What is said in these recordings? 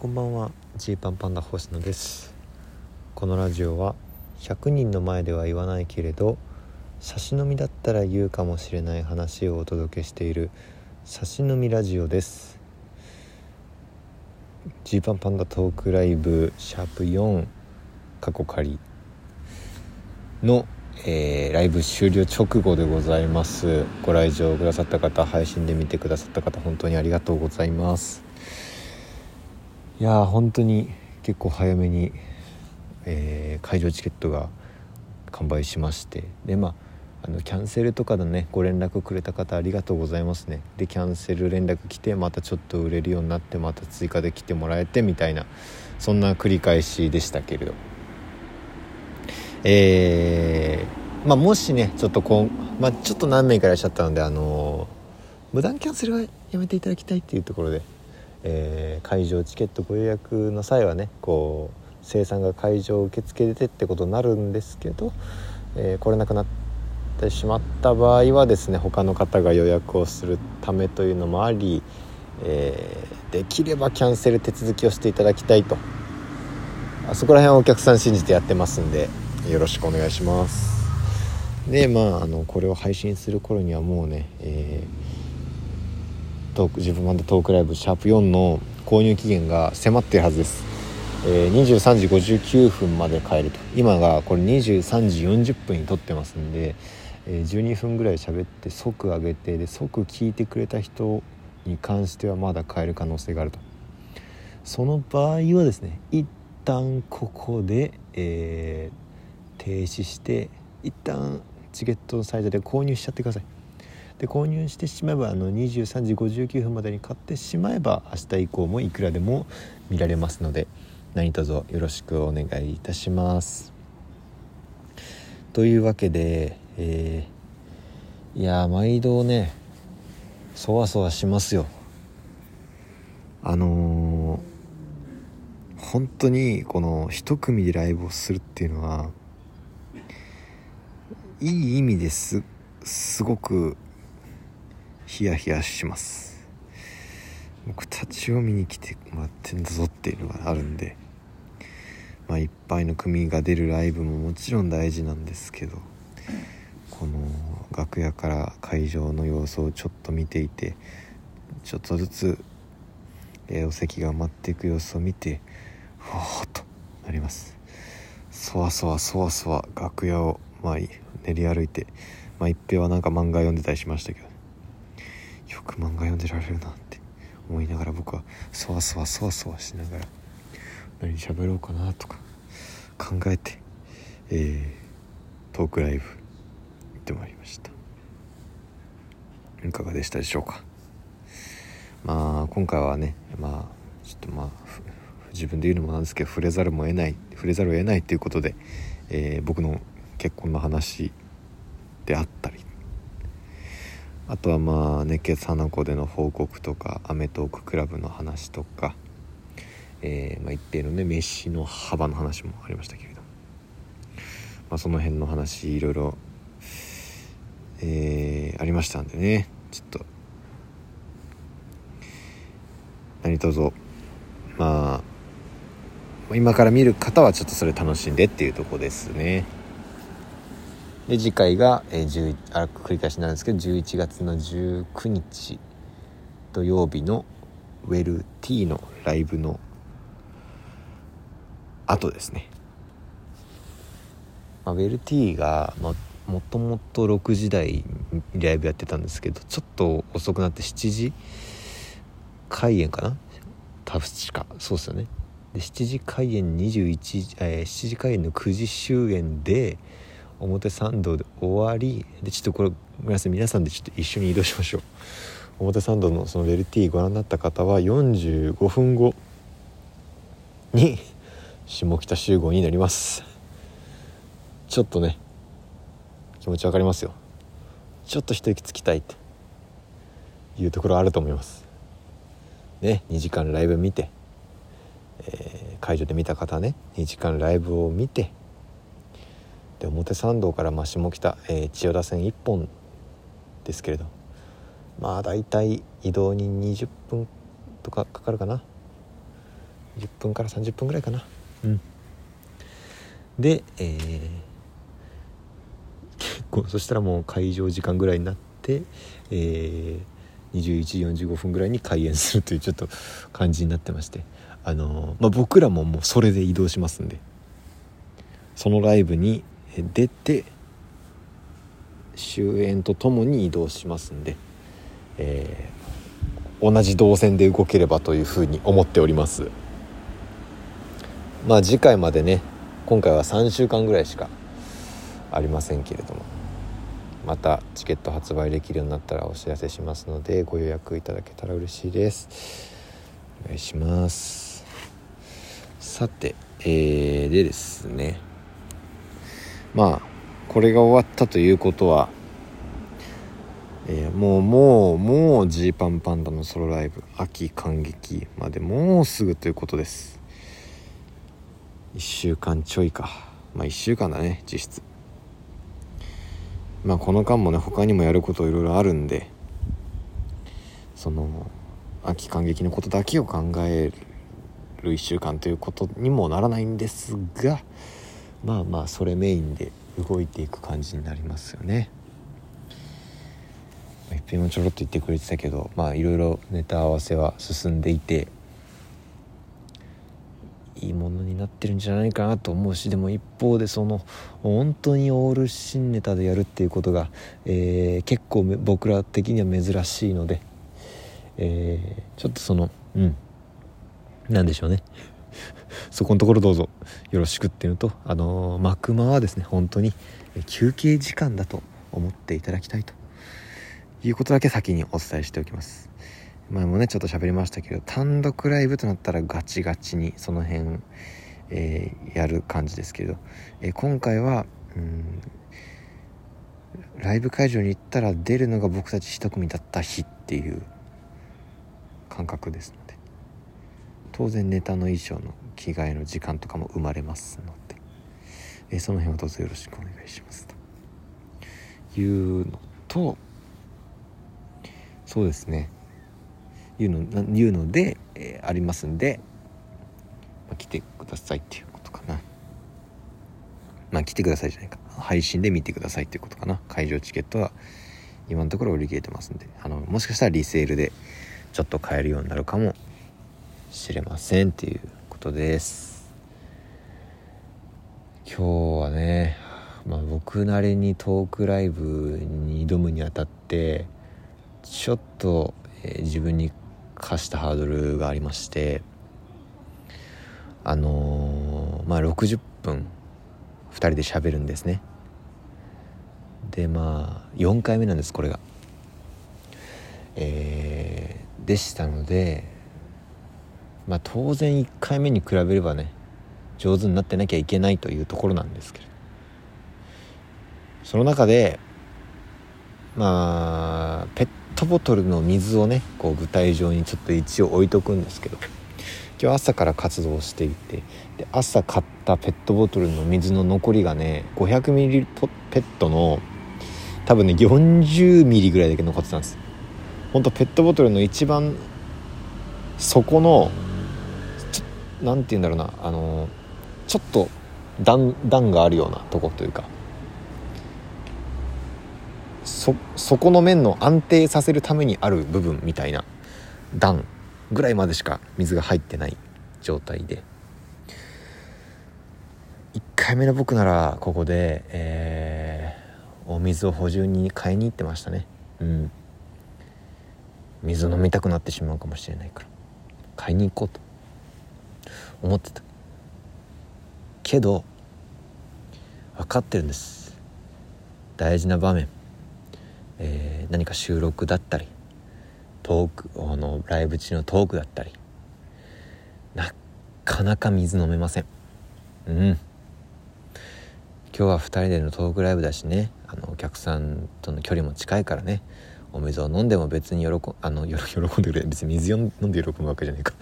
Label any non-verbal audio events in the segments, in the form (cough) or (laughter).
こんばんは。ジーパンパンダ星野です。このラジオは100人の前では言わないけれど差し飲みだったら言うかもしれない話をお届けしている差し飲みラジオです。ジーパンパンダトークライブシャープ4過去仮の、えー、ライブ終了直後でございます。ご来場くださった方配信で見てくださった方本当にありがとうございます。いや本当に結構早めに、えー、会場チケットが完売しまして。でまああのキャンセルとかのねご連絡くれた方ありがとうございますね。でキャンセル連絡来てまたちょっと売れるようになってまた追加で来てもらえてみたいなそんな繰り返しでしたけれど。えー、まあもしねちょっとこう、まあ、ちょっと何名かいらっしゃったのであの無断キャンセルはやめていただきたいっていうところでえー、会場チケットご予約の際はねこう生産が会場受付てってことになるんですけど、えー、来れなくなってしまった場合はですね他の方が予約をするためというのもあり、えー、できればキャンセル手続きをしていただきたいとあそこら辺はお客さん信じてやってますんでよろしくお願いします。でまああのこれを配信する頃にはもうね、えートーク自分版でトークライブシャープ4の購入期限が迫ってるはずです、えー、23時59分まで帰ると。今がこれ23時40分に撮ってますんで、えー、12分ぐらい喋って即上げてで即聞いてくれた人に関してはまだ買える可能性があると。その場合はですね一旦ここで、えー、停止して一旦チケットのサイトで購入しちゃってください。で購入してしまえばあの23時59分までに買ってしまえば明日以降もいくらでも見られますので何卒よろしくお願いいたします。というわけで、えー、いや毎度ねそわそわしますよ。あのー、本当にこの一組でライブをするっていうのはいい意味ですすごくヒヤヒヤします。僕たちを見に来てもらってんだぞっていうのがあるんでまあいっぱいの組が出るライブももちろん大事なんですけどこの楽屋から会場の様子をちょっと見ていてちょっとずつ、え、お席が埋まっていく様子を見てふわっとなります。そわそわそわそわ楽屋をまあ練り歩いてまあ一平はなんか漫画読んでたりしましたけどよく漫画読んでられるなって思いながら僕はそわそわそわそわしながら何喋ろうかなとか考えて、えー、トークライブ行ってまいりました。いかがでしたでしょうか？まあ今回はねまあちょっとまあ自分で言うのもなんですけど触れざるも得ない触れざるを得ないということで、えー、僕の結婚の話であったりあとはまあ熱血花子での報告とかアメトーククラブの話とか、えー、まあ、一定のね飯の幅の話もありましたけれど、まあ、その辺の話いろいろ、えー、ありましたんでねちょっと何卒まあ今から見る方はちょっとそれ楽しんでっていうとこですね。で次回が、えー、あ繰り返しなんですけど11月の19日土曜日のウェルティのライブの後ですね、まあ、ウェルティが、まあ、もともと6時台にライブやってたんですけどちょっと遅くなって7時開演かな？確か。そうですよね。で7時開演21、えー、7時開演の9時終演で表参道で終わりでちょっとこれごめん皆さんでちょっと一緒に移動しましょう。表参道のそのレルティーご覧になった方は45分後に下北集合になります。ちょっとね気持ち分かりますよ。ちょっと一息つきたいっていうところあると思います。ね2時間ライブ見て、えー、会場で見た方ね2時間ライブを見てで表参道から下北、えー、千代田線1本ですけれど。まあ大体移動に20分とかかかるかな。10分から30分ぐらいかな。うん。でえー、(laughs) 結構そしたらもう会場時間ぐらいになってえー、21時45分ぐらいに開演するというちょっと感じになってまして。あのー、まあ、僕らももうそれで移動しますんで。そのライブに出て終演とともに移動しますんで、えー、同じ動線で動ければというふうに思っております。まあ次回までね今回は3週間ぐらいしかありませんけれどもまたチケット発売できるようになったらお知らせしますのでご予約いただけたら嬉しいです。お願いします。さてえー、でですね。まあこれが終わったということは、えー、もうもうもうジーパンパンダのソロライブ秋感激までもうすぐということです。1週間ちょいか。まあ1週間だね実質。まあこの間もね他にもやることいろいろあるんでその秋感激のことだけを考える1週間ということにもならないんですがまあまあそれメインで動いていく感じになりますよね。一品もちょろっと言ってくれてたけどまあいろいろネタ合わせは進んでいていいものになってるんじゃないかなと思うしでも一方でその本当にオール新ネタでやるっていうことが、えー、結構僕ら的には珍しいので、えー、ちょっとそのうん何でしょうねそこのところどうぞよろしくっていうのとあのー、幕間はですね本当に休憩時間だと思っていただきたいということだけ先にお伝えしておきます。前もねちょっと喋りましたけど単独ライブとなったらガチガチにその辺、えー、やる感じですけど、えー、今回はうんライブ会場に行ったら出るのが僕たち一組だった日っていう感覚ですので当然ネタの衣装の着替えの時間とかも生まれますので、え、その辺をどうぞよろしくお願いしますと。いうのとそうですね。いうのいうので、えー、ありますんで、まあ、来てくださいっていうことかな。まあ来てくださいじゃないか。配信で見てくださいっていうことかな。会場チケットは今のところ売り切れてますんで。あのもしかしたらリセールでちょっと買えるようになるかもしれませんっていうことです。今日はね、まあ、僕なりにトークライブに挑むにあたってちょっと、えー、自分に課したハードルがありましてあのー、まあ60分2人で喋るんですね。でまあ4回目なんですこれが。えー、でしたのでまあ当然1回目に比べればね上手になってなきゃいけないというところなんですけれど。その中でまあペットボトルの水をねこう舞台上にちょっと一応置いとくんですけど。今日朝から活動していてで朝買ったペットボトルの水の残りがね500ミリペットの多分ね40ミリぐらいだけ残ってたんです。ほんとペットボトルの一番底の何て言うんだろうなあのちょっと段段があるようなとこというかそそこの面の安定させるためにある部分みたいな段ぐらいまでしか水が入ってない状態で。1回目の僕ならここで、えー、お水を補充に買いに行ってましたね。うん。水飲みたくなってしまうかもしれないから。買いに行こうと。思ってた。けど分かってるんです。大事な場面。えー、何か収録だったりトークあのライブ中のトークだったりなかなか水飲めません。うん。今日は2人でのトークライブだしね。あのお客さんとの距離も近いからね。お水を飲んでも別に喜あの (laughs) 喜んでくれ別に水を飲んで喜ぶわけじゃないか。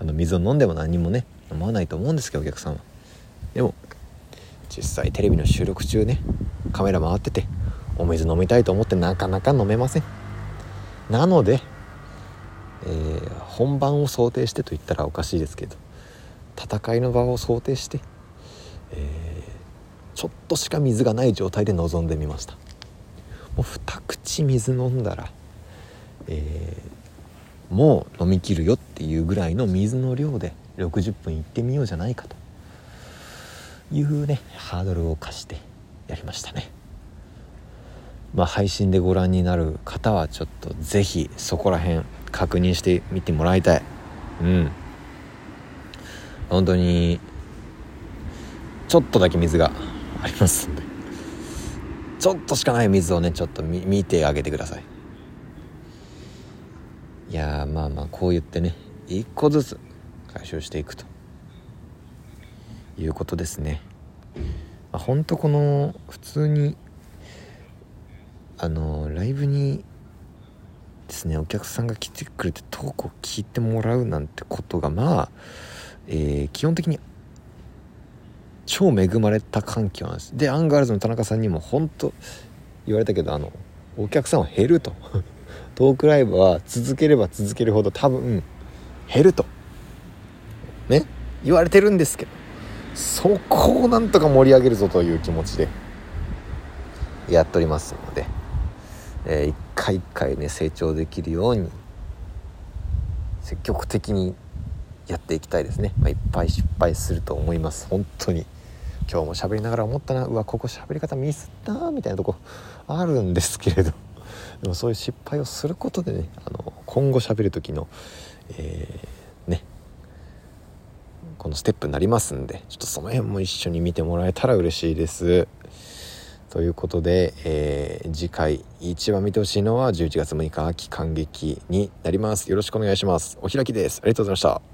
あの水を飲んでも何もね思わないと思うんですけどお客さんは。でも実際テレビの収録中ねカメラ回っててお水飲みたいと思ってなかなか飲めません。なので、えー、本番を想定してと言ったらおかしいですけど戦いの場を想定して、えー、ちょっとしか水がない状態で臨んでみました。う二口水飲んだら、えー、もう飲みきるよっていうぐらいの水の量で60分行ってみようじゃないかと。いうねハードルを課してやりましたね。まあ配信でご覧になる方はちょっと是非そこら辺確認してみてもらいたい。うん。本当にちょっとだけ水がありますんで。ちょっとしかない水をねちょっと見てあげてください。いやまあまあこう言ってね一個ずつ解消していくと。いうことですね、まあ、ほんとこの普通にあのライブにですねお客さんが来てくれてトークを聞いてもらうなんてことがまあ、えー、基本的に超恵まれた環境なんです。でアンガールズの田中さんにも本当言われたけどあのお客さんは減ると。(laughs) トークライブは続ければ続けるほど多分減ると。ね？言われてるんですけど。そこをなんとか盛り上げるぞという気持ちで。やっておりますので、えー、一回一回ね成長できるように積極的にやっていきたいですね、まあ、いっぱい失敗すると思います。本当に。今日も喋りながら思ったな。うわここ喋り方ミスったみたいなとこあるんですけれど。(laughs) でもそういう失敗をすることでねあの今後喋る時の、えー、ね。このステップになりますんでちょっとその辺も一緒に見てもらえたら嬉しいです。ということで、えー、次回一番見てほしいのは11月6日秋感激になります。よろしくお願いします。お開きです。ありがとうございました。